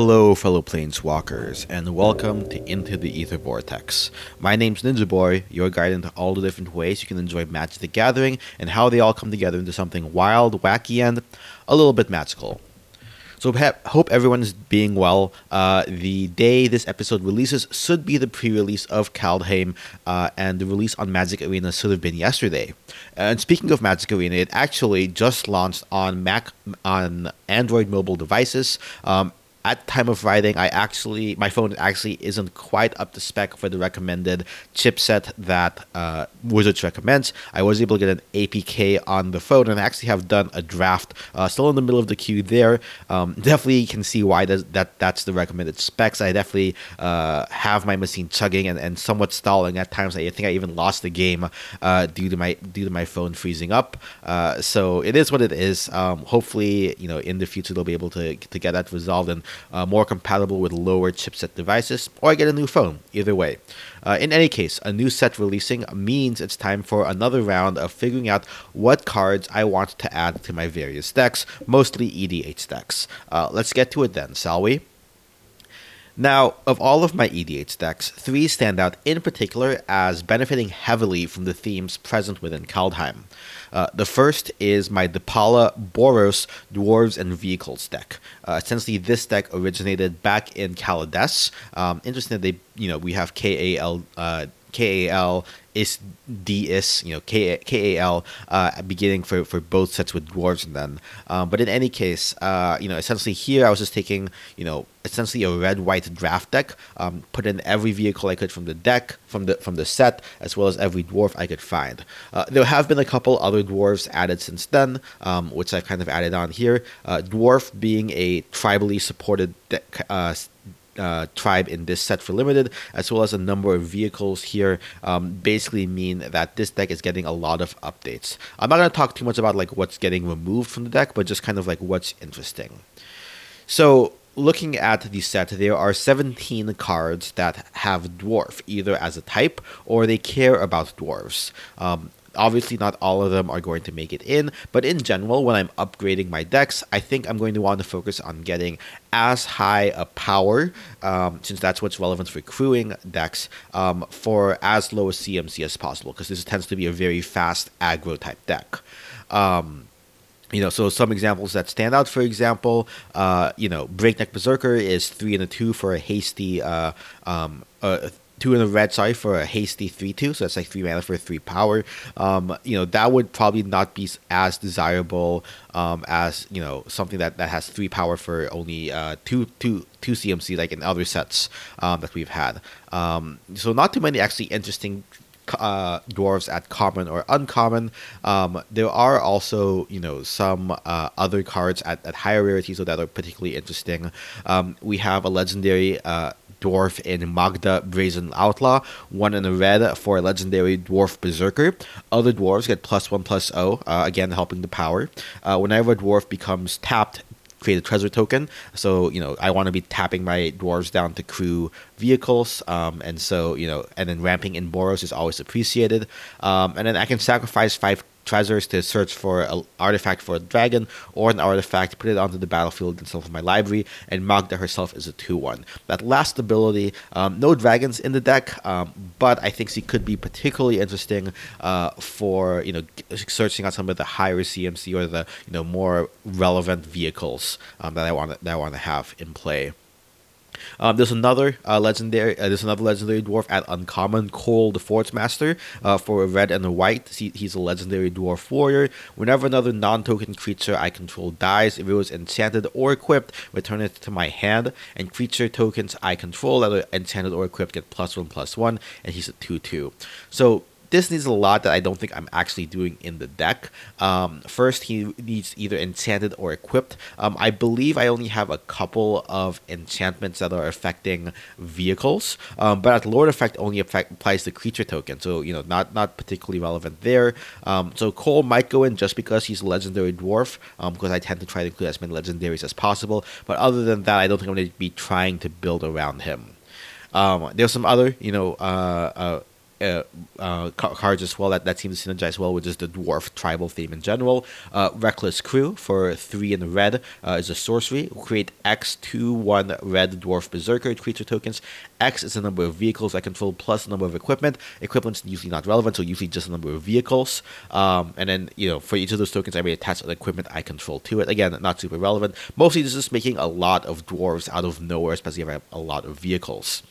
Hello, fellow planeswalkers, and welcome to Into the Ether Vortex. My name's Ninja Boy, your guide into all the different ways you can enjoy Magic the Gathering and how they all come together into something wild, wacky, and a little bit magical. So, hope everyone's being well. Uh, the day this episode releases should be the pre-release of Kaldheim, uh, and the release on Magic Arena should have been yesterday. And speaking of Magic Arena, it actually just launched on Mac on Android mobile devices. Um, at time of writing, I actually my phone actually isn't quite up to spec for the recommended chipset that uh, Wizards recommends. I was able to get an APK on the phone, and I actually have done a draft. Uh, still in the middle of the queue there. Um, definitely can see why that, that that's the recommended specs. I definitely uh, have my machine chugging and, and somewhat stalling at times. I think I even lost the game uh, due to my due to my phone freezing up. Uh, so it is what it is. Um, hopefully, you know, in the future they'll be able to to get that resolved and uh, more compatible with lower chipset devices, or I get a new phone. Either way. Uh, in any case, a new set releasing means it's time for another round of figuring out what cards I want to add to my various decks, mostly EDH decks. Uh, let's get to it then, shall we? Now, of all of my EDH decks, three stand out in particular as benefiting heavily from the themes present within Kaldheim. Uh, the first is my Depala Boros Dwarves and Vehicles deck. Uh, essentially, this deck originated back in Kaladesh. Um, interesting they, you know, we have K A L uh, K Is D is you know K K A L uh, beginning for, for both sets with dwarves and then. Um, but in any case, uh, you know essentially here I was just taking you know essentially a red white draft deck, um, put in every vehicle I could from the deck from the from the set as well as every dwarf I could find. Uh, there have been a couple other dwarves added since then, um, which I've kind of added on here. Uh, dwarf being a tribally supported deck. Uh, tribe in this set for limited, as well as a number of vehicles here, um, basically mean that this deck is getting a lot of updates. I'm not going to talk too much about like what's getting removed from the deck, but just kind of like what's interesting. So looking at the set, there are 17 cards that have dwarf, either as a type or they care about dwarves. Um, obviously not all of them are going to make it in, but in general, when I'm upgrading my decks, I think I'm going to want to focus on getting as high a power, um, since that's what's relevant for crewing decks, um, for as low a CMC as possible, because this tends to be a very fast aggro type deck. Um, you know, so some examples that stand out, for example, uh, you know, Breakneck Berserker is three and a two for a hasty, uh, um, uh, two in the red, sorry, for a hasty 3 2. So that's like three mana for three power. Um, you know, that would probably not be as desirable um, as, you know, something that, that has three power for only uh, two, two, two CMC, like in other sets um, that we've had. Um, so not too many actually interesting uh, dwarves at common or uncommon. Um, there are also, you know, some uh, other cards at, at higher rarity, so that are particularly interesting. Um, we have a legendary uh, dwarf in Magda Brazen Outlaw, one in a red for a legendary dwarf berserker. Other dwarves get plus one plus O, uh, again helping the power. Uh, whenever a dwarf becomes tapped, create a treasure token. So you know I want to be tapping my dwarves down to crew vehicles, um, and so you know, and then ramping in Boros is always appreciated. Um, and then I can sacrifice five treasures to search for an artifact for a dragon or an artifact, put it onto the battlefield instead of my library, and Magda herself is a 2 1. That last ability, um, no dragons in the deck, um, but I think she could be particularly interesting uh, for you know searching out some of the higher CMC or the you know more relevant vehicles um, that I want that I want to have in play. Um, there's another uh, legendary. Uh, there's another legendary dwarf at uncommon, Koll the Forge Master, uh, for a red and a white. He, he's a legendary dwarf warrior. Whenever another non-token creature I control dies, if it was enchanted or equipped, return it to my hand. And creature tokens I control that are enchanted or equipped get plus one plus one, and he's a two-two. So this needs a lot that I don't think I'm actually doing in the deck. Um, first, he needs either enchanted or equipped. Um, I believe I only have a couple of enchantments that are affecting vehicles, um, but at Lord effect only applies to creature token, so you know not not particularly relevant there. Um, so Koll might go in just because he's a legendary dwarf, because um, I tend to try to include as many legendaries as possible. But other than that, I don't think I'm going to be trying to build around him. Um, there's some other, you know, uh, uh, uh, uh, cards as well that, that seem to synergize well with just the dwarf tribal theme in general. Uh, Reckless Crew for three in red uh, is a sorcery. Create X two one red dwarf berserker creature tokens. X is the number of vehicles I control plus the number of equipment. Equipment's usually not relevant, so usually just the number of vehicles. Um, and then you know for each of those tokens, I may attach an equipment I control to it. Again, not super relevant. Mostly, this is making a lot of dwarves out of nowhere, especially if I have a lot of vehicles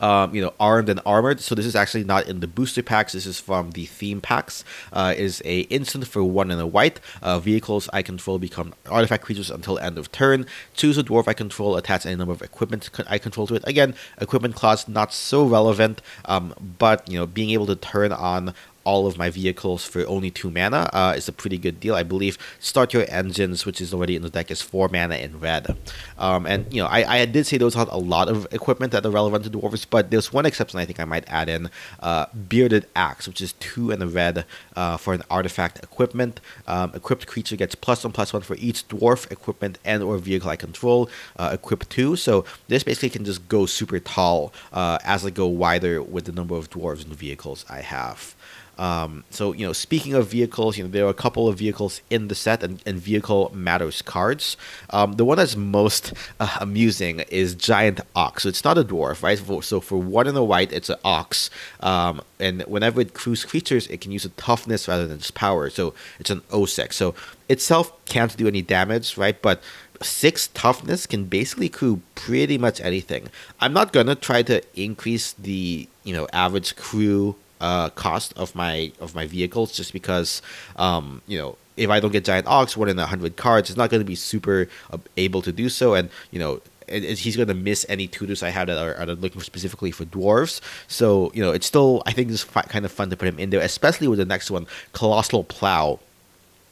um, you know, armed and armored. So this is actually not in the booster packs. This is from the theme packs. Uh, is a instant for one and a white. Uh, vehicles I control become artifact creatures until end of turn. Choose a dwarf I control. Attach any number of equipment I control to it. Again, equipment class not so relevant, um, but you know, being able to turn on all of my vehicles for only two mana uh, is a pretty good deal. I believe Start Your Engines, which is already in the deck, is four mana in red. Um, and, you know, I, I did say those had a lot of equipment that are relevant to Dwarves, but there's one exception I think I might add in uh, Bearded Axe, which is two in the red uh, for an artifact equipment. Um, equipped creature gets plus one plus one for each dwarf equipment and or vehicle I control, uh, equipped two. So this basically can just go super tall uh, as I go wider with the number of dwarves and vehicles I have. Um, so you know, speaking of vehicles, you know there are a couple of vehicles in the set, and, and vehicle matters cards. Um, the one that's most uh, amusing is Giant Ox. So it's not a dwarf, right? So for one in the white, it's an ox, um, and whenever it crews creatures, it can use a toughness rather than just power. So it's an O6. So itself can't do any damage, right? But six toughness can basically crew pretty much anything. I'm not gonna try to increase the you know average crew uh, cost of my of my vehicles just because um, you know if I don't get giant ox one in a hundred cards, it's not going to be super able to do so, and you know it, it, he's going to miss any tutors I have that are, are looking specifically for dwarves. So you know it's still I think it's kind of fun to put him in there, especially with the next one, colossal plow.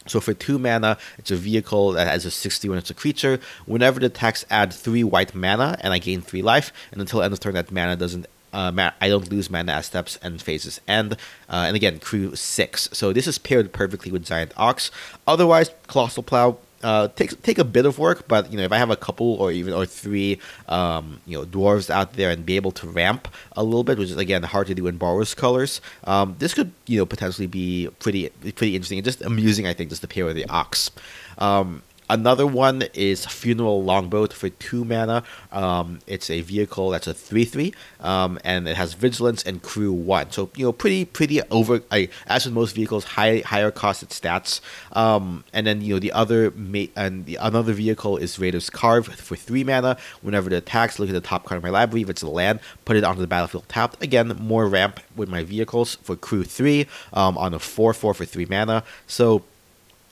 So for two mana, it's a vehicle that has a 60 when it's a creature. Whenever the attacks add three white mana, and I gain three life, and until end of turn that mana doesn't uh, I don't lose mana as steps and phases end. Uh, and again, crew six. So this is paired perfectly with Giant Ox. Otherwise, Colossal Plow uh, takes take a bit of work, but you know if I have a couple or even or three um, you know dwarves out there and be able to ramp a little bit, which is again hard to do in Boros colors, um, this could you know potentially be pretty pretty interesting and just amusing. I think just to pair with the ox. Um, Another one is Funeral Longboat for two mana. Um, it's a vehicle that's a three three, um, and it has vigilance and crew one. So you know, pretty pretty over. I, as with most vehicles, high higher costed stats. Um, and then you know the other ma- and the another vehicle is Raider's Karve for three mana. Whenever it attacks, look at the top card of my library. If it's a land, put it onto the battlefield tapped. Again, more ramp with my vehicles for crew three um, on a four four for three mana. So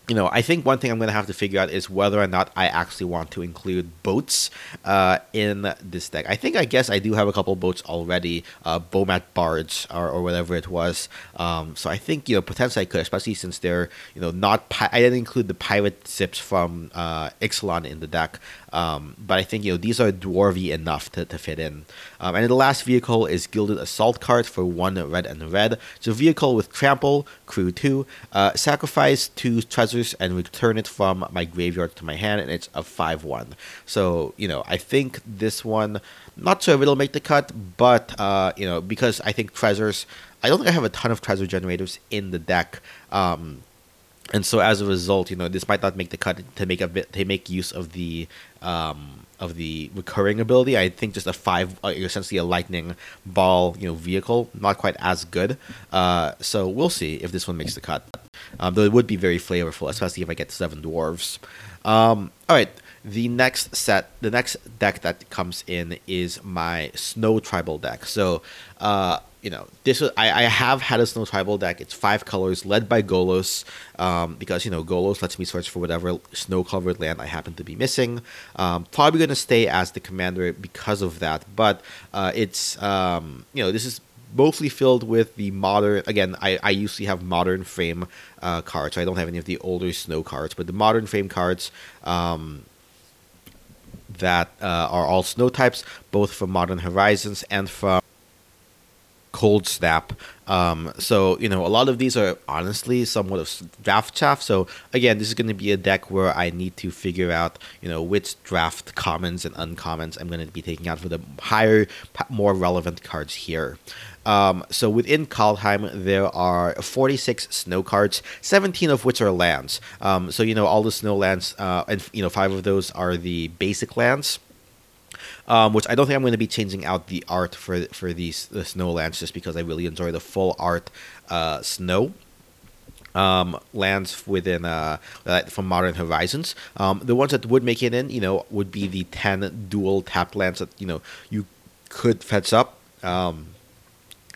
you know, I think one thing I'm going to have to figure out is whether or not I actually want to include boats uh, in this deck. I think I guess I do have a couple boats already, uh, Bomat Bards or, or whatever it was. Um, so I think you know potentially I could, especially since they're you know not. Pi- I didn't include the pirate sips from uh, Ixalan in the deck. Um, but I think you know these are dwarvy enough to, to fit in. Um, and the last vehicle is Gilded Assault Cart for one red and red. It's a vehicle with trample, crew two, uh, sacrifice two treasures and return it from my graveyard to my hand, and it's a five one. So you know I think this one, not sure if it'll make the cut, but uh, you know because I think treasures. I don't think I have a ton of treasure generators in the deck. Um, and so as a result, you know, this might not make the cut to make a bit to make use of the um, of the recurring ability. I think just a five, uh, essentially a lightning ball, you know, vehicle, not quite as good. Uh, so we'll see if this one makes the cut. Um, though it would be very flavorful, especially if I get seven dwarves. Um, all right, the next set, the next deck that comes in is my Snow Tribal deck. So. Uh, you know, this was I, I have had a snow tribal deck. It's five colors, led by Golos, um, because you know Golos lets me search for whatever snow covered land I happen to be missing. Um, probably gonna stay as the commander because of that, but uh, it's um, you know this is mostly filled with the modern. Again, I I usually have modern frame uh, cards. So I don't have any of the older snow cards, but the modern frame cards. Um, that uh, are all snow types, both from Modern Horizons and from Cold Snap. Um, so you know, a lot of these are honestly somewhat of draft chaff. So again, this is going to be a deck where I need to figure out you know which draft commons and uncommons I'm going to be taking out for the higher, more relevant cards here. Um, so within Kaldheim, there are 46 snow cards, 17 of which are lands. Um, so you know all the snow lands, uh, and you know five of those are the basic lands. Um, which I don't think I'm going to be changing out the art for for these the snow lands just because I really enjoy the full art uh, snow um, lands within uh, from Modern Horizons. Um, the ones that would make it in, you know, would be the ten dual tapped lands that you know you could fetch up. Um,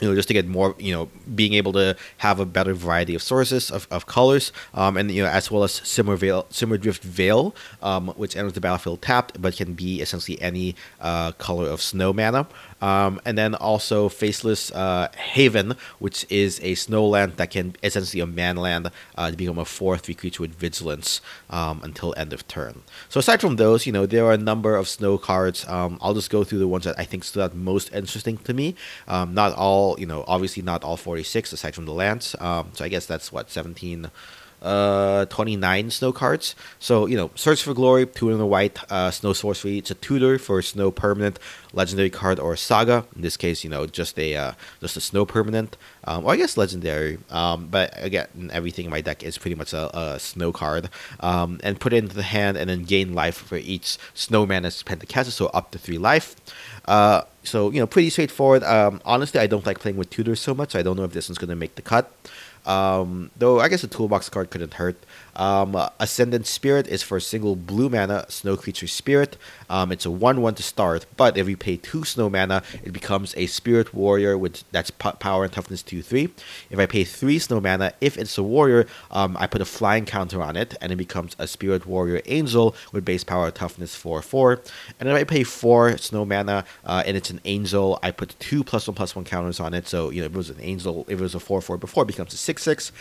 you know, just to get more, you know, being able to have a better variety of sources of, of colors, um, and you know, as well as Simmer Veil, Shimmerdrift Vale, um, which enters the battlefield tapped, but can be essentially any uh, color of snow mana. Um, and then also Faceless uh, Haven, which is a snow land that can essentially a manland uh, to become a 4 3 creature with vigilance um, until end of turn. So, aside from those, you know, there are a number of snow cards. Um, I'll just go through the ones that I think stood out most interesting to me. Um, not all, you know, obviously not all 46 aside from the lands. Um, so, I guess that's what, 17 uh, 29 snow cards. So, you know, Search for Glory, two in the white, uh, Snow Sorcery. It's a tutor for Snow Permanent, Legendary card, or Saga. In this case, you know, just a uh, just a Snow Permanent, um, or I guess Legendary. Um, but again, everything in my deck is pretty much a, a Snow card. Um, and put it into the hand and then gain life for each Snow mana spent to cast so up to three life. Uh, so, you know, pretty straightforward. Um, honestly, I don't like playing with tutors so much. I don't know if this one's going to make the cut. Um, though I guess a toolbox card couldn't hurt. Um, Ascendant Spirit is for a single blue mana snow creature spirit. Um, it's a 1 1 to start, but if you pay 2 snow mana, it becomes a spirit warrior with that's power and toughness 2 3. If I pay 3 snow mana, if it's a warrior, um, I put a flying counter on it, and it becomes a spirit warrior angel with base power toughness 4 4. And if I pay 4 snow mana uh, and it's an angel, I put 2 plus 1 plus 1 counters on it. So, you know, if it was an angel, if it was a 4 4 before, it becomes a 6 6.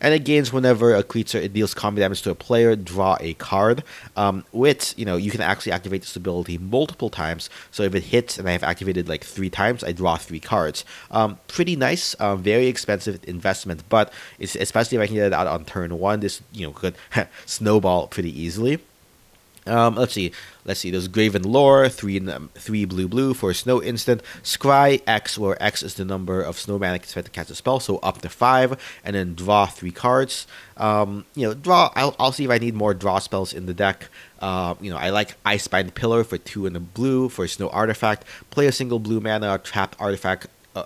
And it gains whenever a creature, it deals combat damage to a player, draw a card. Um, with, you know, you can actually activate this ability multiple times. So if it hits and I have activated like three times, I draw three cards. Um, pretty nice, um, very expensive investment, but it's, especially if I can get it out on turn one, this, you know, could snowball pretty easily. Um, let's see. Let's see. There's Graven Lore, three three blue blue for snow instant. Scry X, where X is the number of snow mana expect to cast a spell, so up to five, and then draw three cards. Um, you know, draw. I'll, I'll see if I need more draw spells in the deck. Uh, you know, I like Ice-Bind Pillar for two in the blue for snow artifact. Play a single blue mana trapped artifact uh,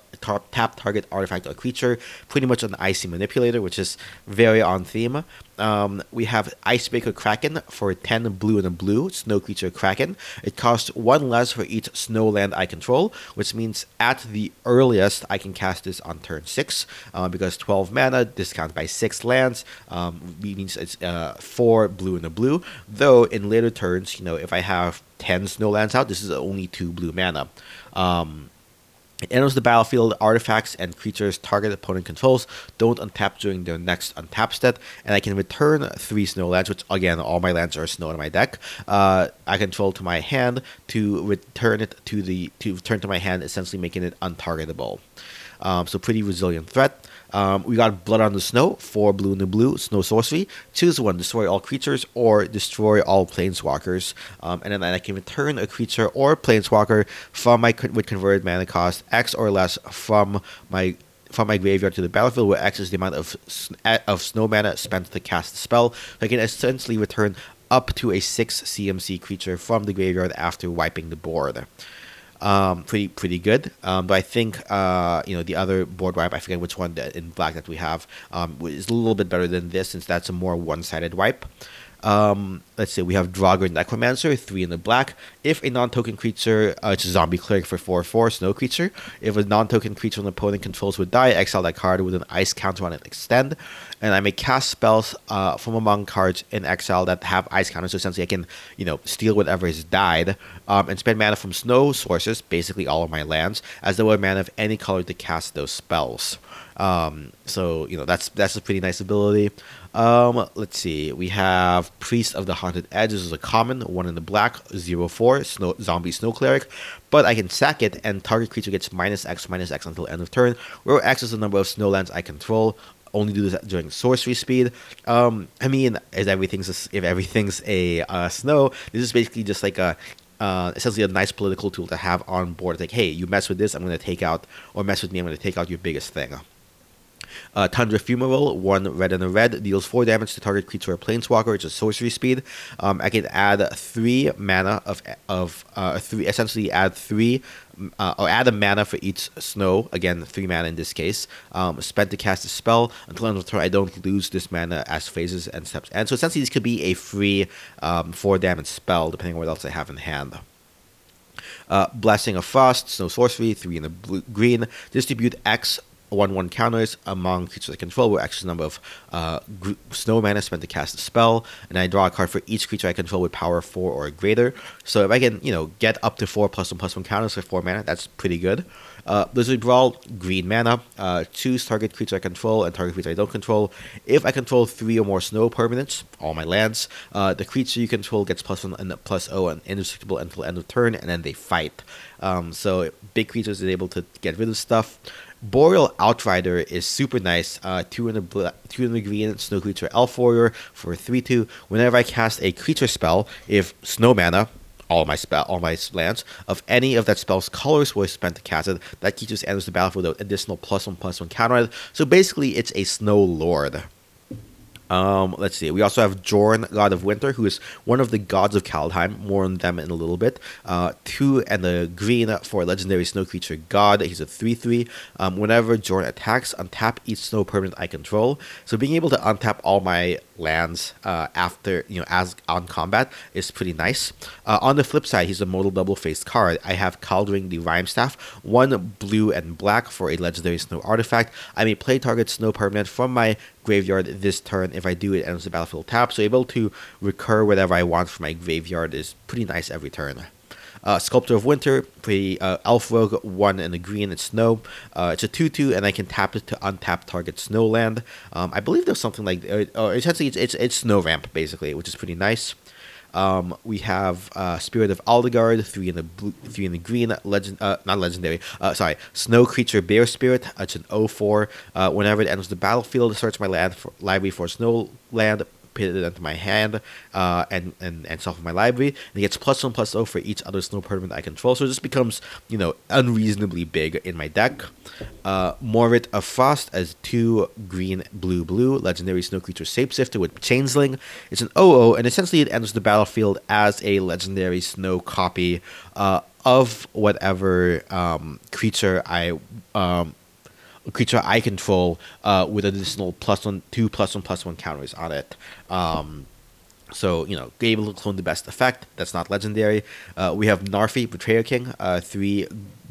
tap target artifact or creature, pretty much an icy manipulator, which is very on theme. Um, we have Icebreaker Kraken for 10 blue and a blue, snow creature Kraken. It costs one less for each snow land I control, which means at the earliest I can cast this on turn 6, uh, because 12 mana, discount by 6 lands, um, means it's uh, 4 blue and a blue. Though in later turns, you know, if I have 10 snow lands out, this is only 2 blue mana. Um, it enters the battlefield, artifacts and creatures target opponent controls don't untap during their next untap step, and I can return three snow lands, which again, all my lands are snow in my deck. Uh, I control to my hand to return it to the to return to my hand, essentially making it untargetable. Um, so pretty resilient threat. Um, we got Blood on the Snow, four blue in the blue, Snow Sorcery. Choose one, destroy all creatures or destroy all planeswalkers. Um, and then I can return a creature or planeswalker from my with converted mana cost X or less from my from my graveyard to the battlefield, where X is the amount of of snow mana spent to cast the spell. So I can essentially return up to a six CMC creature from the graveyard after wiping the board um, pretty pretty good. Um, but I think uh, you know the other board wipe, I forget which one in black that we have, um, is a little bit better than this since that's a more one-sided wipe. Um, let's say we have Draugr Necromancer, three in the black. If a non-token creature, uh, it's a zombie cleric for four four, snow creature. If a non-token creature an opponent controls would die, exile that card with an ice counter on it, extend, and I may cast spells uh, from among cards in exile that have ice counters. So essentially, I can you know steal whatever has died um, and spend mana from snow sources, basically all of my lands, as though a mana of any color to cast those spells. Um, so you know that's that's a pretty nice ability. Um, let's see. We have Priest of the Haunted Edge. This is a common, one in the black, zero four, snow, zombie snow cleric. But I can sack it, and target creature gets minus X, minus X until end of turn, where X is the number of snowlands I control. Only do this during sorcery speed. Um, I mean, as everything's a, if everything's a uh, snow, this is basically just like a uh, essentially a nice political tool to have on board. Like, hey, you mess with this, I'm going to take out, or mess with me, I'm going to take out your biggest thing. Uh, Tundra Fumarole, one red and a red, deals 4 damage to target creature or planeswalker, which is sorcery speed. Um, I can add 3 mana of, of uh, three, essentially add 3, uh, or add a mana for each snow, again, 3 mana in this case, um, spent to cast a spell. Until end of turn, I don't lose this mana as phases and steps. And so essentially, this could be a free um, 4 damage spell, depending on what else I have in hand. Uh, Blessing of Frost, Snow Sorcery, 3 in the blue, green. Distribute X one one counters among creatures I control, where X number of uh, gr- snow mana spent to cast a spell, and I draw a card for each creature I control with power four or greater. So if I can, you know, get up to four plus one plus one counters for four mana, that's pretty good. Uh, Blizzard Brawl, green mana. Uh, choose target creature I control and target creature I don't control. If I control three or more snow permanents, all my lands, uh, the creature you control gets plus one and plus O and indestructible until end of turn, and then they fight. Um, so big creatures is able to get rid of stuff. Boreal Outrider is super nice. Uh, two in the bla- two in the green snow creature elf warrior for three two. Whenever I cast a creature spell, if snow mana, all my spell, all my lands of any of that spell's colors were spent to cast it, that creature enters the battlefield with additional plus one plus one counter. So basically, it's a snow lord. Um, let's see. We also have Jorn, God of Winter, who is one of the gods of Kaldheim. More on them in a little bit. Uh, two and the green for legendary snow creature God. He's a three three. Um, whenever Jorn attacks, untap each snow permanent I control. So being able to untap all my lands uh, after you know as on combat is pretty nice. Uh, on the flip side, he's a modal double faced card. I have Kaldring the Rime Staff, one blue and black for a legendary snow artifact. I may play target snow permanent from my graveyard this turn. If I do, it ends the battlefield tap. So able to recur whatever I want from my graveyard is pretty nice every turn. Uh, Sculptor of Winter, pretty uh, Elf Rogue, one in the green, and snow. Uh, it's a 2 2, and I can tap it to untap target Snowland. Um, I believe there's something like, uh, uh, essentially, it's, it's, it's Snow Ramp, basically, which is pretty nice. Um, we have uh, Spirit of Aldergard, three in the blue, three in the green, legend, uh, not legendary. Uh, sorry, Snow Creature Bear Spirit. It's an 04. Uh, whenever it enters the battlefield, search my land for, library for snow land, put it into my hand, uh, and and and shuffle my library. And it gets plus one plus O for each other snow permanent I control. So just becomes you know unreasonably big in my deck. Uh, Moritte of Frost as two green, blue, blue legendary snow creature shapeshifter with Changeling. It's an 00, and essentially it enters the battlefield as a legendary snow copy uh, of whatever um, creature I. Um, creature I control uh, with additional plus one, two plus one, plus one counters on it. Um, so you know, able to clone the best effect. That's not legendary. Uh, we have Narfi, Betrayer King, uh, three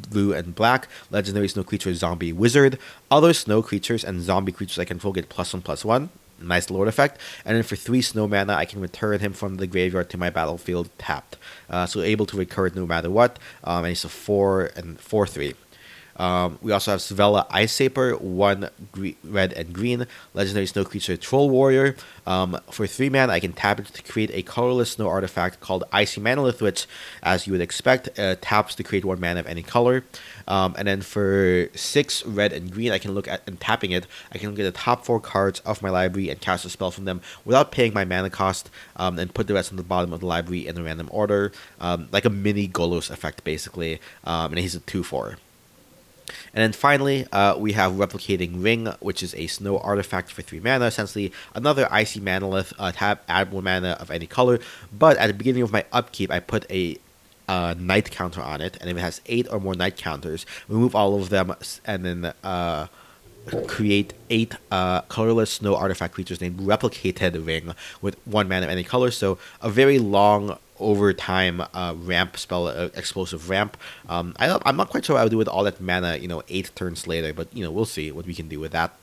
blue and black. Legendary snow creature, zombie wizard. Other snow creatures and zombie creatures I control get plus one, plus one. Nice lord effect. And then for three snow mana, I can return him from the graveyard to my battlefield tapped. Uh, so able to recur it no matter what. Um, and he's a four and four three. Um, we also have Svella Ice Shaper, one gre- red and green, legendary snow creature Troll Warrior. Um, for three mana, I can tap it to create a colorless snow artifact called Icy Manalith, which, as you would expect, uh, taps to create one mana of any color. Um, and then for six red and green, I can look at and tapping it, I can look at the top four cards of my library and cast a spell from them without paying my mana cost, um, and put the rest on the bottom of the library in a random order, um, like a mini Golos effect, basically. Um, and he's a two four. And then finally, uh, we have Replicating Ring, which is a snow artifact for three mana, essentially another icy manalith, uh, tap, add mana of any color. But at the beginning of my upkeep, I put a uh, night counter on it, and if it has eight or more night counters, remove all of them, and then uh, create eight uh, colorless snow artifact creatures named Replicated Ring with one mana of any color. So a very long over time uh, ramp spell, uh, explosive ramp. Um, I, I'm not quite sure what I would do with all that mana, you know, eight turns later, but you know, we'll see what we can do with that.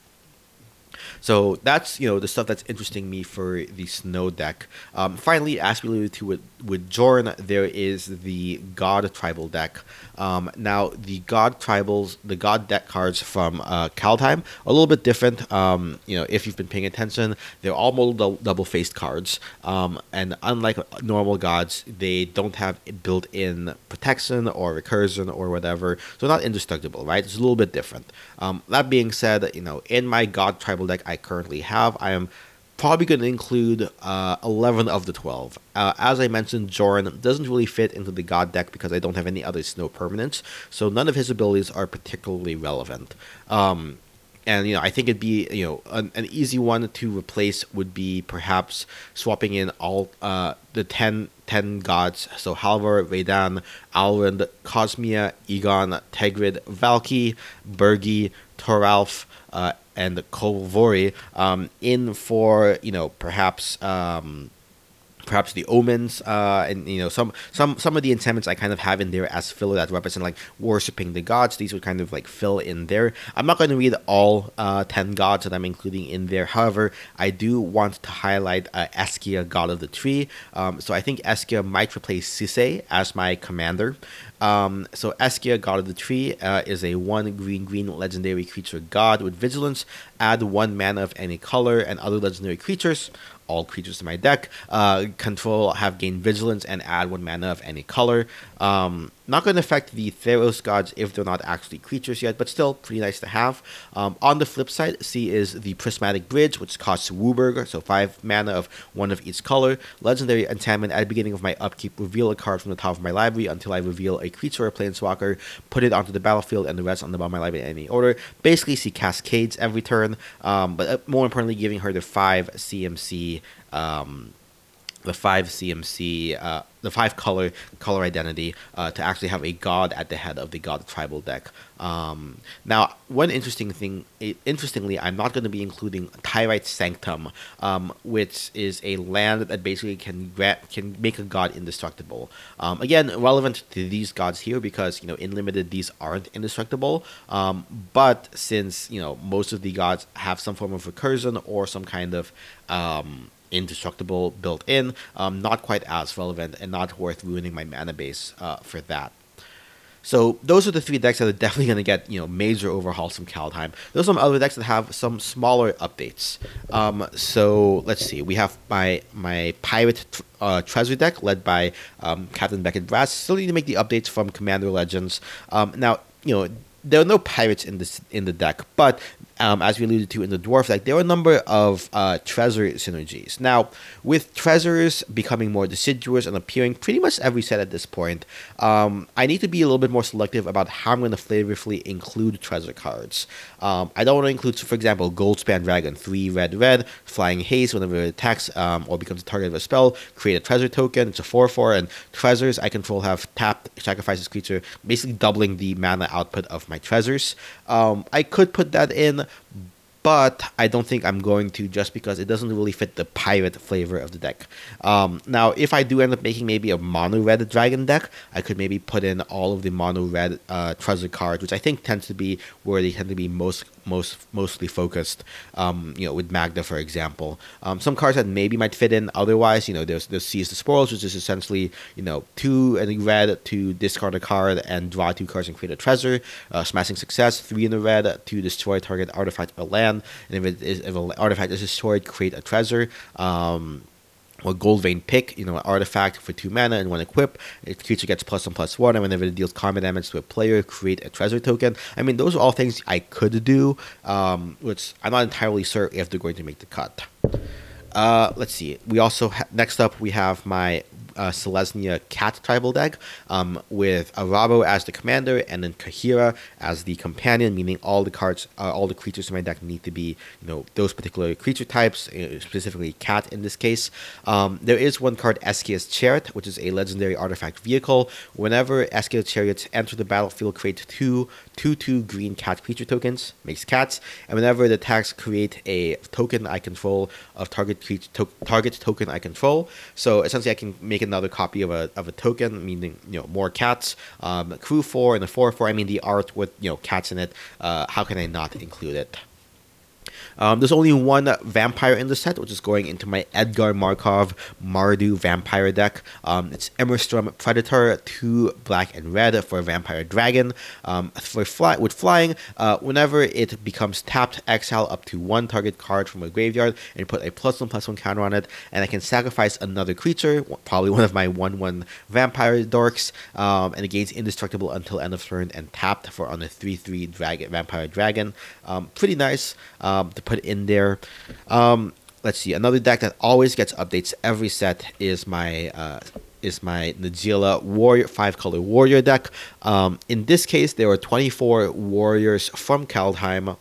So that's you know the stuff that's interesting me for the snow deck. Um, finally, as we alluded to with with Jorn, there is the God tribal deck. Um, now the God tribals, the God deck cards from uh, Kaldheim, a little bit different. Um, you know, if you've been paying attention, they're all modal double faced cards, um, and unlike normal gods, they don't have built-in protection or recursion or whatever, so not indestructible, right? It's a little bit different. Um, that being said, you know, in my God tribal deck I currently have, I am probably going to include uh, 11 of the 12. Uh, as I mentioned, Jorn doesn't really fit into the God deck because I don't have any other snow permanents, so none of his abilities are particularly relevant. Um, and you know, I think it'd be you know an, an, easy one to replace would be perhaps swapping in all uh, the 10, 10 gods. So Halvar, Vedan, Alrund, Cosmia, Egon, Tergrid, Valki, Birgi, Toralf, uh, and Kolvori um, in for you know perhaps um, perhaps the omens uh, and you know some some some of the enchantments I kind of have in there as filler that represent like worshiping the gods. These would kind of like fill in there. I'm not going to read all uh, ten gods that I'm including in there. However, I do want to highlight uh, Eskia, god of the tree. Um, so I think Eskia might replace Sisay as my commander. Um, so Eskia, God of the Tree, uh, is a one green green legendary creature god with vigilance. Add one mana of any color, and other legendary creatures all creatures to my deck. Uh, control have gained vigilance and add one mana of any color. Um, not going to affect the Theros gods if they're not actually creatures yet, but still pretty nice to have. Um, on the flip side, C is the Prismatic Bridge, which costs WUBRG, so 5 mana of one of each color. Legendary enchantment at the beginning of my upkeep, reveal a card from the top of my library until I reveal a creature or planeswalker, put it onto the battlefield, and the rest on the bottom of my library in any order. Basically, she cascades every turn, um, but uh, more importantly, giving her the 5 CMC. Um, the five CMC, uh, the five color color identity uh, to actually have a god at the head of the god tribal deck. Um, now, one interesting thing, interestingly, I'm not going to be including Tyrite Sanctum, um, which is a land that basically can grant, can make a god indestructible. Um, again, relevant to these gods here because you know in limited these aren't indestructible. Um, but since you know most of the gods have some form of recursion or some kind of um, indestructible built in. Um, not quite as relevant and not worth ruining my mana base uh, for that. So those are the three decks that are definitely going to get you know major overhauls from Kaldheim. There's some other decks that have some smaller updates. Um, so let's see. We have my my pirate uh, treasure deck led by um, Captain Beckett Brass. Still need to make the updates from Commander Legends. Um, now you know there are no pirates in this in the deck, but um, as we alluded to in the dwarf deck, there are a number of uh, treasure synergies. Now, with treasures becoming more deciduous and appearing pretty much every set at this point, um, I need to be a little bit more selective about how I'm going to flavorfully include treasure cards. Um, I don't want to include, for example, Goldspan Dragon, three red red, flying haste whenever it attacks um, or becomes a target of a spell. Create a treasure token. It's a four four, and treasures I control have tapped sacrifices creature, basically doubling the mana output of my treasures. Um, I could put that in, but I don't think I'm going to just because it doesn't really fit the pirate flavor of the deck. Um, now, if I do end up making maybe a mono red dragon deck, I could maybe put in all of the mono red uh, treasure cards, which I think tends to be where they tend to be most most mostly focused. Um, you know, with Magda, for example, um, some cards that maybe might fit in otherwise. You know, there's there's seize the spoils, which is essentially you know two in the red to discard a card and draw two cards and create a treasure. Uh, smashing success, three in the red to destroy target artifact or land and if it is if an artifact is destroyed, create a treasure. Um, or gold vein pick, you know, an artifact for two mana and one equip. A creature gets plus one plus one, and whenever it deals combat damage to a player, create a treasure token. I mean, those are all things I could do, um, which I'm not entirely certain if they're going to make the cut. Uh, let's see. We also ha- next up we have my uh, Selesnya Cat tribal deck um, with Arahbo as the commander and then Kaheera as the companion, meaning all the cards, uh, all the creatures in my deck need to be, you know, those particular creature types, uh, specifically cat in this case. Um, there is one card, Eskia's Chariot, which is a legendary artifact vehicle. Whenever Eskia's Chariots enter the battlefield, create two 2 2 green cat creature tokens, makes cats, and whenever the attacks create a token I control of target creature, to- target token I control. So essentially, I can make another copy of a, of a token, meaning you know more cats. Um, crew four and the four four. I mean the art with you know cats in it. Uh, how can I not include it? Um, there's only one vampire in the set, which is going into my Edgar Markov Mardu vampire deck. Um, it's Immersturm Predator, two black and red for a vampire dragon. Um, for fly with flying, uh, whenever it becomes tapped, exile up to one target card from a graveyard and put a plus one plus one counter on it, and I can sacrifice another creature, probably one of my one one vampire dorks, um, and it gains indestructible until end of turn and tapped for on a three three dragon vampire dragon. Um, pretty nice um, to put in there. Um, let's see. Another deck that always gets updates every set is my. Uh, is my Najeela Warrior five color warrior deck. Um, in this case, there were 24 warriors from Kaldheim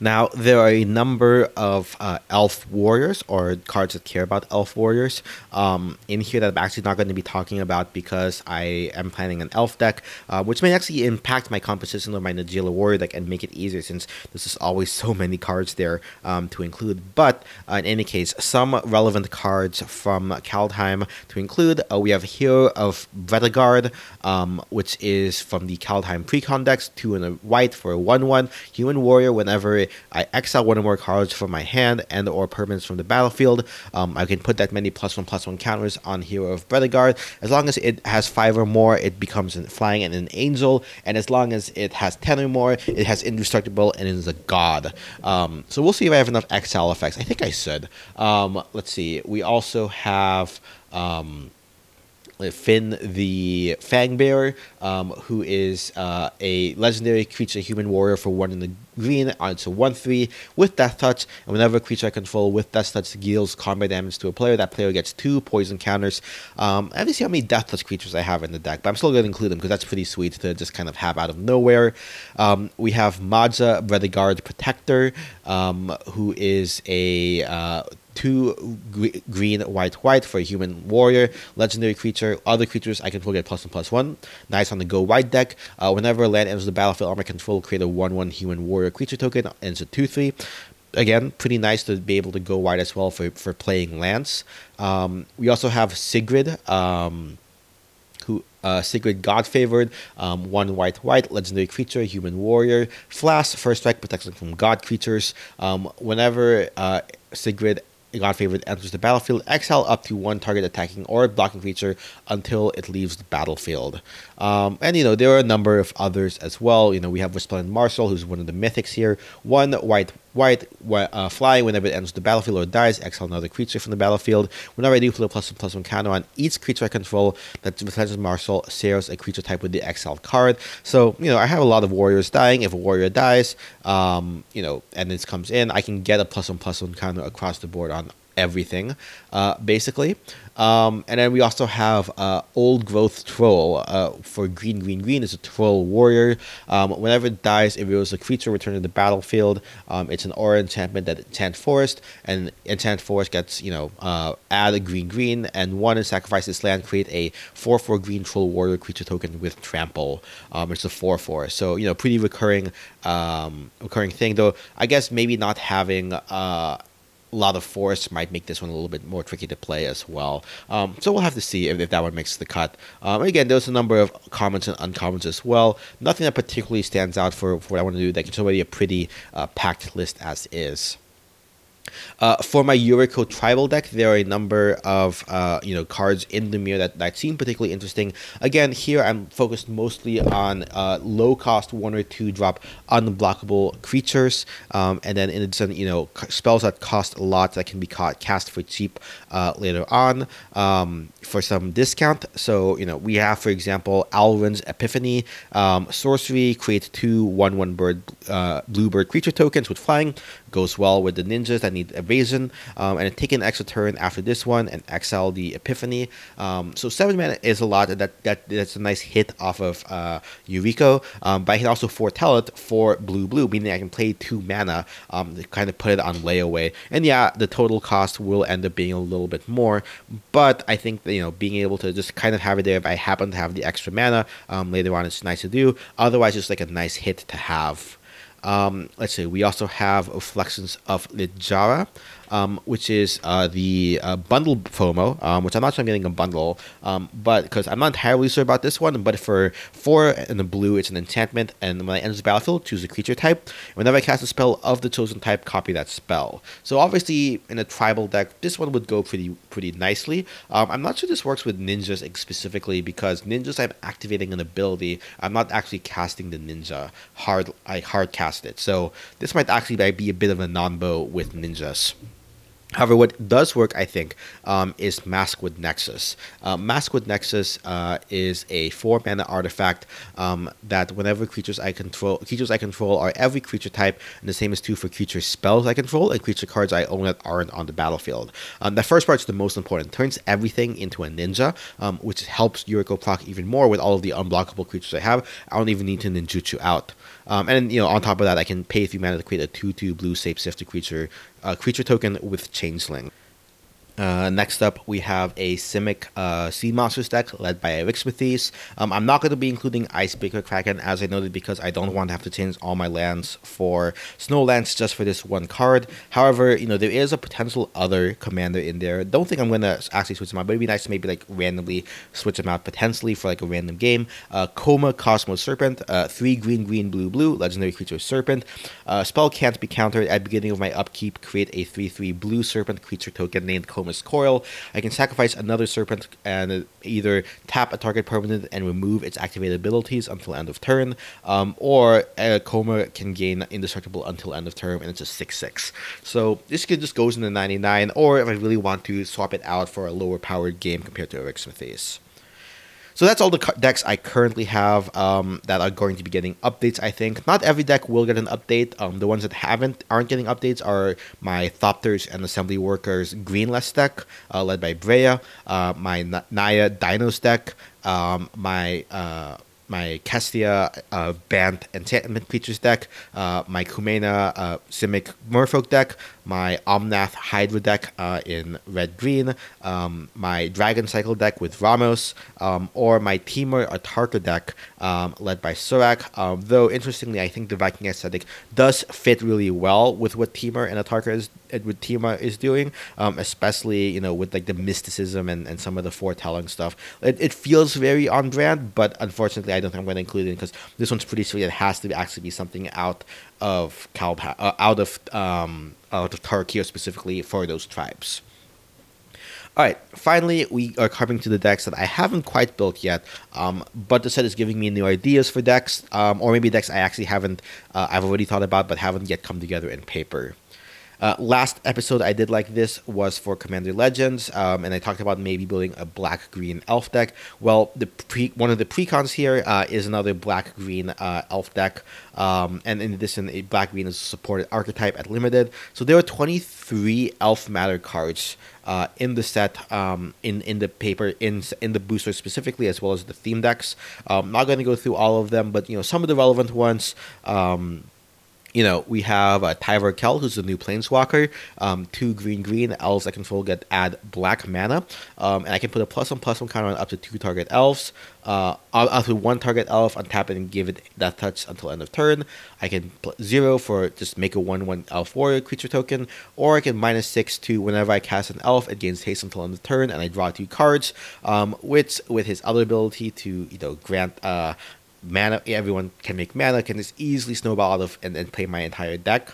now, there are a number of uh, elf warriors or cards that care about elf warriors um, in here that I'm actually not going to be talking about because I am planning an elf deck, uh, which may actually impact my composition of my Najeela warrior deck and make it easier since there's just always so many cards there um, to include. But uh, in any case, some relevant cards from Kaldheim to include uh, we have Hero of Bretagard, um, which is from the Kaldheim Precon decks, two in a white for a 1 1 human warrior whenever whenever I exile one or more cards from my hand and or permanents from the battlefield, um, I can put that many plus one plus one counters on Hero of Bretagard. As long as it has five or more, it becomes flying and an angel, and as long as it has ten or more, it has indestructible and is a god. Um, so we'll see if I have enough exile effects. I think I should. Um, let's see. We also have. Um, Fynn the Fangbearer, um, who is uh, a legendary creature, human warrior for one in the green. Uh, it's a 1 3 with Death Touch, and whenever a creature I control with Death Touch deals combat damage to a player, that player gets two poison counters. Um, I haven't seen how many Death Touch creatures I have in the deck, but I'm still going to include them because that's pretty sweet to just kind of have out of nowhere. Um, we have Maja Bretagard Protector, um, who is a uh, two green, white, white for a human warrior, legendary creature. Other creatures I control get plus one, plus one. Nice on the go white deck. Uh, whenever land enters the battlefield, armor control create a one, one human warrior creature token, and a two, three. Again, pretty nice to be able to go white as well for, for playing lands. Um, we also have Sigrid. Um, who uh, Sigrid God favored, um, one white white legendary creature, human warrior, flash first strike protection from God creatures. Um, whenever uh, Sigrid God favorite enters the battlefield, exile up to one target attacking or blocking creature until it leaves the battlefield. Um, and you know there are a number of others as well. You know we have Resplendent Marshal, who's one of the mythics here. One white white uh, flying whenever it enters the battlefield or dies, exile another creature from the battlefield. Whenever I do put a plus one plus one counter on each creature I control, that Resplendent Marshal shares a creature type with the exiled card. So you know I have a lot of warriors dying. If a warrior dies, um, you know, and this comes in, I can get a plus one plus one counter across the board on everything, uh, basically. Um, and then we also have uh, Old Growth Troll uh, for green, green, green. It's a troll warrior. Um, whenever it dies, it was a creature returned to the battlefield, um, it's an aura enchantment that enchant forest, and enchant forest gets you know uh, add a green, green, and one and sacrifice this land, create a four four green troll warrior creature token with trample. Um, it's a four four, so you know pretty recurring um, recurring thing. Though I guess maybe not having uh, a lot of force might make this one a little bit more tricky to play as well. Um, so we'll have to see if, if that one makes the cut. Um, again, there's a number of commons and uncommons as well. Nothing that particularly stands out for, for what I want to do. That it's already a pretty uh, packed list as is. Uh, for my Yuriko tribal deck, there are a number of uh, you know cards in the mirror that, that seem particularly interesting. Again, here I'm focused mostly on uh, low cost one or two drop unblockable creatures, um, and then in addition, you know spells that cost a lot that can be caught, cast for cheap uh, later on um, for some discount. So you know we have, for example, Alrund's Epiphany, um, sorcery, create two one one bird uh, bluebird creature tokens with flying, goes well with the ninjas that need evasion, um, and take an extra turn after this one and exile the Epiphany. Um, so seven mana is a lot. That that that's a nice hit off of uh, Yuriko, um, but I can also foretell it for blue blue, meaning I can play two mana um, to kind of put it on layaway. And yeah, the total cost will end up being a little bit more, but I think you know being able to just kind of have it there if I happen to have the extra mana um, later on, it's nice to do. Otherwise, just like a nice hit to have. Um, let's see. We also have Reflections of Littjara, um, which is uh, the uh, bundle FOMO, um, which I'm not sure I'm getting a bundle, um, but because I'm not entirely sure about this one. But for four in the blue, it's an enchantment, and when I enters the battlefield, choose a creature type. Whenever I cast a spell of the chosen type, copy that spell. So obviously, in a tribal deck, this one would go pretty pretty nicely. Um, I'm not sure this works with ninjas specifically because ninjas I'm activating an ability. I'm not actually casting the ninja hard. I hard cast it, so this might actually be a bit of a non-bow with ninjas. However, what does work, I think, um, is with Nexus. Uh, with Nexus uh, is a four mana artifact um, that whenever creatures I control, creatures I control are every creature type, and the same is true for creature spells I control and creature cards I own that aren't on the battlefield. Um, the first part is the most important. turns everything into a ninja, um, which helps Yuriko proc even more with all of the unblockable creatures I have. I don't even need to ninjutsu out. Um, and you know, on top of that, I can pay three mana to create a two-two blue shapeshifter creature uh, creature token with Changeling. Uh, next up, we have a Simic uh, Sea Monsters deck led by Arixmethes. Um, I'm not going to be including Icebreaker Kraken as I noted because I don't want to have to change all my lands for Snow lands just for this one card. However, you know there is a potential other commander in there. Don't think I'm going to actually switch them out, but it'd be nice to maybe like randomly switch them out potentially for like a random game. Uh, Koma Cosmos Serpent, uh, three green, green, blue, blue, legendary creature Serpent. Uh, spell can't be countered at beginning of my upkeep. Create a three three blue Serpent creature token named Koma Coil, I can sacrifice another Serpent and either tap a target permanent and remove its activated abilities until end of turn, um, or a Koma can gain indestructible until end of turn, and it's a 6 6. So this kid just goes in the 99, or if I really want to, swap it out for a lower powered game compared to Arixmethes. So that's all the decks I currently have um, that are going to be getting updates. I think not every deck will get an update. Um, the ones that haven't aren't getting updates are my Thopters and Assembly Workers Greenless deck, uh, led by Breya. Uh, my Naya Dinos deck. Um, my uh, my Kestia uh, Bant Enchantment Creatures deck, uh, my Kumena uh, Simic Merfolk deck, my Omnath Hydra deck uh, in red green, um, my Dragon Cycle deck with Ramos, um, or my Temur Atarka deck um, led by Surrak. Um, though interestingly, I think the Viking aesthetic does fit really well with what Temur and Atarka is what Temur is doing, um, especially you know with like the mysticism and, and some of the foretelling stuff. It, it feels very on brand, but unfortunately, I don't think I'm going to include it because this one's pretty sweet. It has to actually be something out of Cal uh, out of um, out of Tarkir specifically for those tribes. All right, finally, we are coming to the decks that I haven't quite built yet, um, but the set is giving me new ideas for decks, um, or maybe decks I actually haven't, uh, I've already thought about, but haven't yet come together in paper. Uh, last episode I did like this was for Commander Legends, um, and I talked about maybe building a black green elf deck. Well, the pre- one of the precons here uh, is another black green uh, elf deck, um, and in addition, a black green is a supported archetype at limited. So there are 23 elf matter cards uh, in the set, um, in in the paper, in in the booster specifically, as well as the theme decks. I'm um, not going to go through all of them, but you know some of the relevant ones. Um, you know, we have uh, Tyvar Kell, who's the new Planeswalker. Um, two green green elves I control get add black mana, um, and I can put a plus one plus one counter on up to two target elves. Uh, up to one target elf, untap it and give it Death Touch until end of turn. I can put zero for just make a one one elf warrior creature token, or I can minus six to whenever I cast an elf, it gains haste until end of turn, and I draw two cards. Um, which with his other ability to you know grant uh mana everyone can make mana can just easily snowball out of and then play my entire deck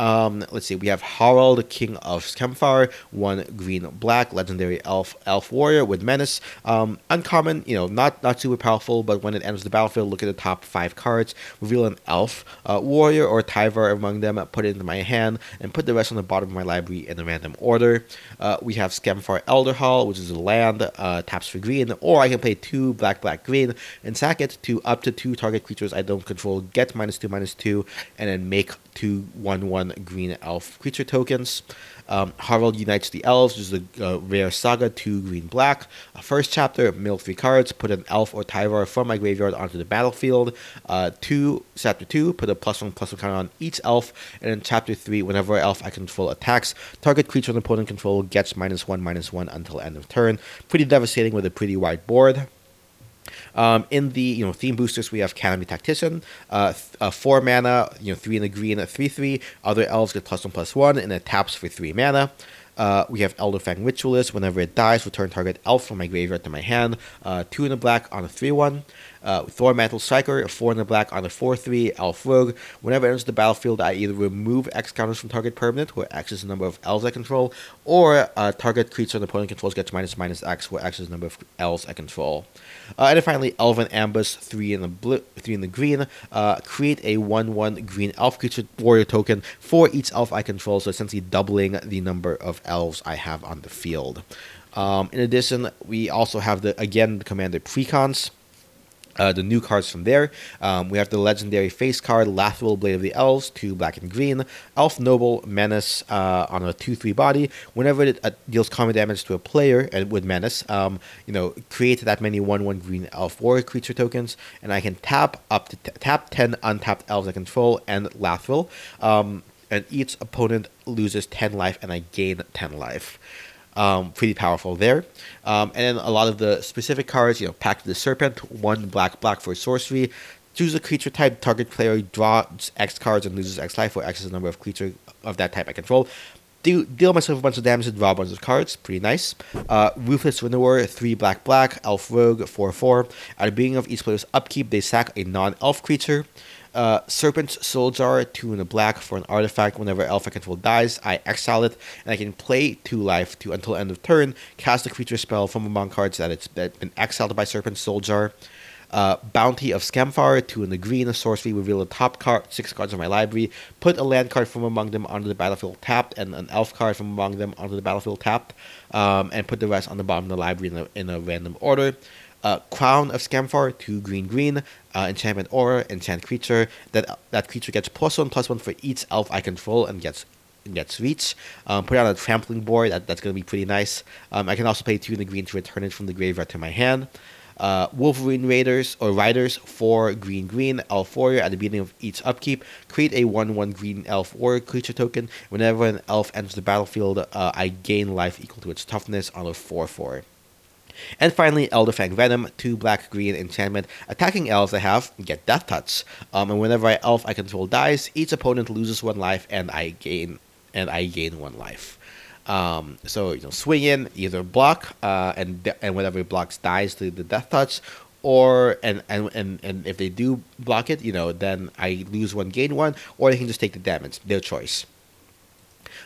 um, let's see, we have Harald, King of Skemfar, one green black, legendary elf elf warrior with menace. Um, uncommon, you know, not not super powerful, but when it enters the battlefield, look at the top five cards, reveal an elf, uh, warrior or Tyvar among them, put it into my hand, and put the rest on the bottom of my library in a random order. Uh, we have Skemfar Elderhall, which is a land, uh, taps for green, or I can play two black, black, green, and sack it to up to two target creatures I don't control, get minus two, minus two, and then make two one one green elf creature tokens. Um, unites the elves, which is a uh, rare saga, two green black. Uh, first chapter, mill three cards, put an elf or Tyvar from my graveyard onto the battlefield. Uh, two, chapter two, put a plus one plus one counter on each elf. And in chapter three, whenever an elf I control attacks, target creature an opponent control gets minus one minus one until end of turn. Pretty devastating with a pretty wide board. Um, in the you know theme boosters, we have Canopy Tactician, uh, th- uh, four mana, you know three in the green, a three three. Other elves get plus one plus one, and it taps for three mana. Uh, we have Elderfang Ritualist. Whenever it dies, return target elf from my graveyard to my hand. Uh, two in the black on a 3 1. Uh, Thornmantle Striker, 4 in the black on a 4 3. Elf Rogue. Whenever it enters the battlefield, I either remove X counters from target permanent, where X is the number of elves I control, or uh, target creature an opponent controls gets minus minus X, where X is the number of elves I control. Uh, and then finally, Elven Ambush, 3 in the blue, 3 in the green. Uh, create a 1 1 green elf creature warrior token for each elf I control, so essentially doubling the number of elves I have on the field. Um, in addition, we also have the again the commander precons. Uh, the new cards from there. Um, we have the legendary face card, Lathril Blade of the Elves, two black and green. Elf Noble Menace uh, on a 2 3 body. Whenever it uh, deals combat damage to a player and with Menace, um, you know, create that many 1 1 green elf warrior creature tokens, and I can tap up to t- tap 10 untapped elves I control and Lathril. Um, and each opponent loses 10 life, and I gain 10 life. Um, pretty powerful there. Um, and then a lot of the specific cards, you know, Pact of the Serpent, one black black for sorcery. Choose a creature type, target player draws X cards and loses X life, where X is the number of creature of that type I control. Do, deal myself a bunch of damage and draw a bunch of cards. Pretty nice. Uh, Ruthless Winnower, 3 black black, Elf Rogue, 4 4. At the beginning of each player's upkeep, they sack a non elf creature. Uh, Serpent's Soul Jar, 2 in the black for an artifact. Whenever Elf I control dies, I exile it, and I can play 2 life to until end of turn, cast a creature spell from among cards that it's been exiled by Serpent's Soul Jar. Uh, Bounty of Skemfar, 2 in the green, a sorcery, reveal the top card, 6 cards of my library, put a land card from among them onto the battlefield tapped, and an elf card from among them onto the battlefield tapped, um, and put the rest on the bottom of the library in a, in a random order. Uh, Crown of Skemfar, two green green, uh, enchantment aura, enchant creature. That that creature gets plus one plus one for each elf I control and gets gets reach. Um, put it on a trampling board. That, that's gonna be pretty nice. Um, I can also pay two in the green to return it from the graveyard to my hand. Uh, Wolverine Raiders or Riders, four green green elf warrior at the beginning of each upkeep. Create a one one green elf warrior creature token. Whenever an elf enters the battlefield, uh, I gain life equal to its toughness on a four four. And finally, Elderfang Venom, two black green enchantment. Attacking elves I have get Death Touch. Um, and whenever I elf I control dies, each opponent loses one life and I gain and I gain one life. Um, so you know, swing in, either block, uh, and de- and whenever blocks dies to the Death Touch, or and, and and and if they do block it, you know, then I lose one, gain one, or they can just take the damage. Their choice.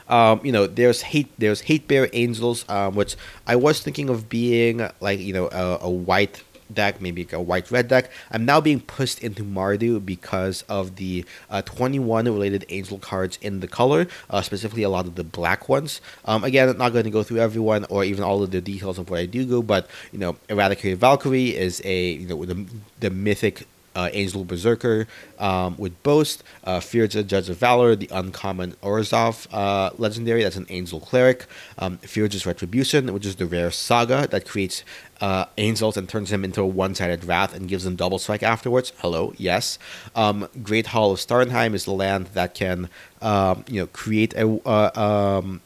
Um, you know, there's hate there's hate bear angels, um, which I was thinking of being like you know a, a white deck, maybe a white red deck. I'm now being pushed into Mardu because of the uh, 21 related angel cards in the color, uh, specifically a lot of the black ones. Um, again, I'm not going to go through everyone or even all of the details of what I do go, but you know, Eradicator Valkyrie is a you know the the mythic uh, Angel Berserker um, with Boast, uh, Firja, Judge of Valor, the uncommon Orzhov uh, legendary, that's an Angel Cleric, um, Firja's Retribution, which is the rare saga that creates uh, angels and turns them into a one sided wrath and gives them double strike afterwards. Hello, yes. Um, Great Hall of Starnheim is the land that can, um, you know, create a, uh, um,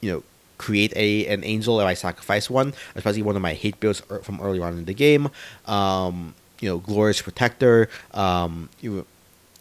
you know, create a an angel if I sacrifice one, especially one of my hate builds from earlier on in the game. Um, you know, glorious protector. Um, you,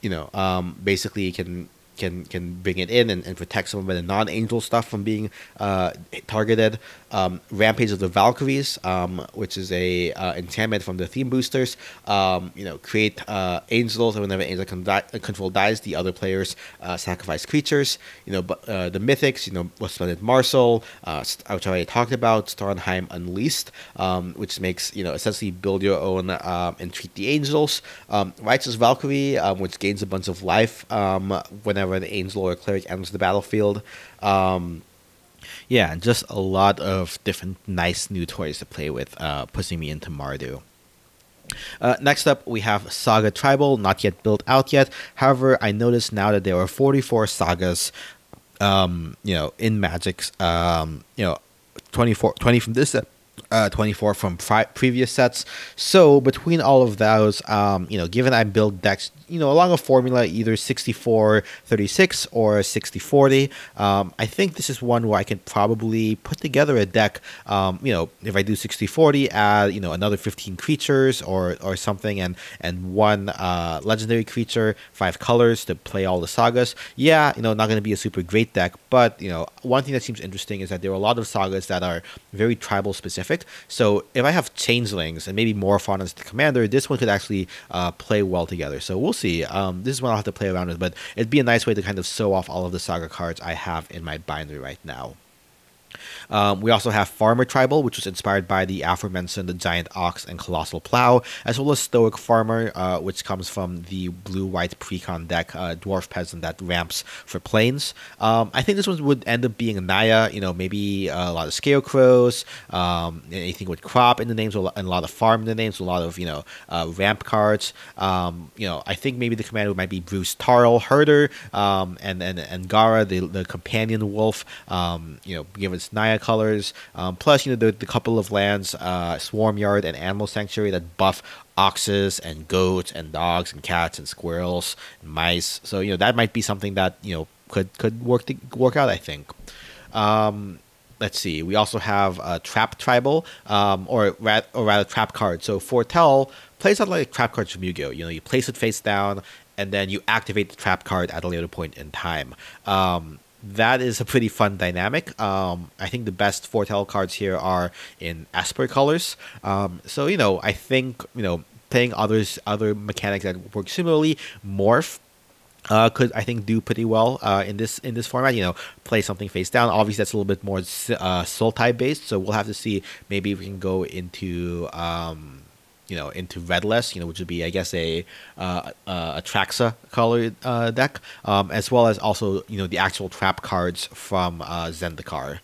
you know, um, basically can can can bring it in and, and protect some of the non-angel stuff from being uh, targeted. Um, Rampage of the Valkyries, um, which is a uh, enchantment from the theme boosters. Um, you know, create uh, angels, and whenever angel con- control dies, the other players uh, sacrifice creatures. You know, but uh, the mythics, you know, was Splendid Marshal, uh, which I already talked about. Starnheim Unleashed, um, which makes you know essentially build your own um, and treat the angels. Um, Righteous Valkyrie, which gains a bunch of life um, whenever the angel or cleric enters the battlefield. Um, yeah, just a lot of different nice new toys to play with, uh, pushing me into Mardu. Uh, next up, we have Saga Tribal, not yet built out yet. However, I noticed now that there are 44 sagas, um, you know, in Magic's, um, you know, 24, 20 from this uh, 24 from pri- previous sets. So between all of those, um, you know, given I build decks, you know, along a formula either 64 36 or 60 40, um, I think this is one where I can probably put together a deck. Um, you know, if I do 60 40, add, you know, another 15 creatures or, or something, and, and one uh, legendary creature, five colors to play all the sagas. Yeah, you know, not going to be a super great deck, but, you know, one thing that seems interesting is that there are a lot of sagas that are very tribal specific. So if I have changelings and maybe more as the commander, this one could actually uh, play well together. So we'll see. Um, this is one I'll have to play around with, but it'd be a nice way to kind of sew off all of the saga cards I have in my bindery right now. Um, we also have Farmer Tribal, which was inspired by the aforementioned the Giant Ox and Colossal Plow, as well as Stoic Farmer, uh, which comes from the blue-white Precon deck, uh, Dwarf Peasant that ramps for planes. Um, I think this one would end up being Naya, you know, maybe a lot of Scarecrows, um, anything with crop in the names, and a lot of farm in the names, a lot of, you know, uh, ramp cards. Um, you know, I think maybe the commander might be Bruse Tarl, Herder, um, and, and, and Gara, the, the companion wolf, um, you know, give us Naya colors. Um, plus, you know, the, the couple of lands, uh, Swarm Yard and Animal Sanctuary that buff oxes and goats and dogs and cats and squirrels and mice. So you know that might be something that you know could could work to work out. I think. Um, let's see. We also have a trap tribal, um, or or rather trap card. So Foretell plays out like trap cards from Yu-Gi-Oh. You know, you place it face down, and then you activate the trap card at a later point in time. Um, that is a pretty fun dynamic. Um, I think the best foretell cards here are in Esper colors. Um, so you know, I think you know playing others other mechanics that work similarly, morph. Uh, could I think do pretty well uh, in this in this format? You know, play something face down. Obviously, that's a little bit more uh, Sultai based, so we'll have to see. Maybe we can go into um, you know into redless, you know, which would be I guess a uh, uh, a Traxa color uh, deck, um, as well as also you know the actual trap cards from uh, Zendikar.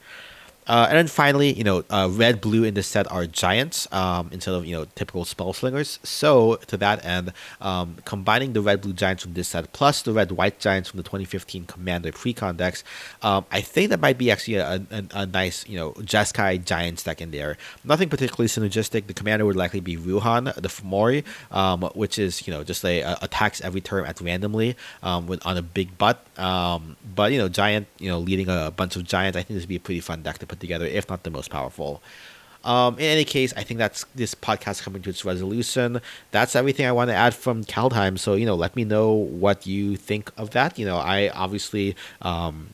Uh, and then finally, you know, uh, red blue in this set are giants um, instead of you know typical spell slingers. So to that end, um, combining the red blue giants from this set plus the red white giants from the 2015 Commander Precon decks, um, I think that might be actually a, a, a nice you know Jeskai giants deck in there. Nothing particularly synergistic. The commander would likely be Ruhan the Fomori, um, which is you know just a, a, attacks every turn at randomly um, with on a big butt. Um, but you know giant you know leading a bunch of giants, I think this would be a pretty fun deck to put put together, if not the most powerful. Um, in any case, I think that's this podcast coming to its resolution. That's everything I want to add from Kaldheim. So you know, let me know what you think of that. You know, I obviously um,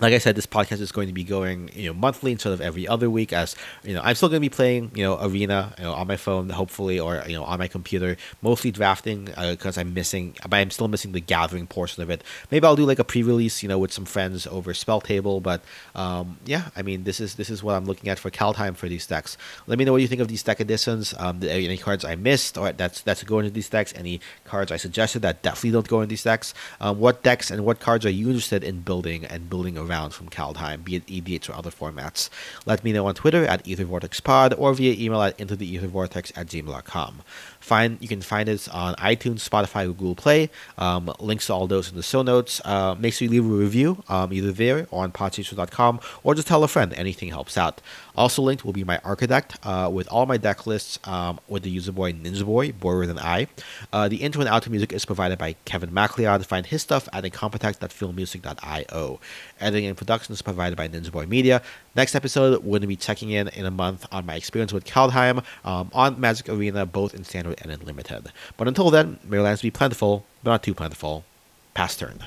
like I said, this podcast is going to be going, you know, monthly instead of every other week. As you know, I'm still going to be playing, you know, Arena, you know, on my phone, hopefully, or you know, on my computer, mostly drafting because uh, I'm missing, but I'm still missing the gathering portion of it. Maybe I'll do like a pre-release, you know, with some friends over Spell Table. But um, yeah, I mean, this is this is what I'm looking at for Kaldheim for these decks. Let me know what you think of these deck additions. Um, any cards I missed or that's that's going into these decks. Any cards I suggested that definitely don't go in these decks. Um, what decks and what cards are you interested in building and building around? Around from Kaldheim, be it EDH or other formats. Let me know on Twitter at EtherVortexPod or via email at intotheethervortex at gmail.com. Find you can find us on iTunes, Spotify, Google Play. Um, links to all those in the show notes. Uh, make sure you leave a review um, either there or on podstation.com or just tell a friend. Anything helps out. Also linked will be my Archidekt uh, with all my deck lists um, with the user boy Ninja Boy, Boyer than I. Uh, the intro and outro music is provided by Kevin MacLeod. Find his stuff at incompetech.filmmusic.io. Editing and production is provided by Ninja Boy Media. Next episode, we're going to be checking in in a month on my experience with Kaldheim um, on Magic Arena, both in standard and in limited. But until then, may lands be plentiful, but not too plentiful. Pass turn.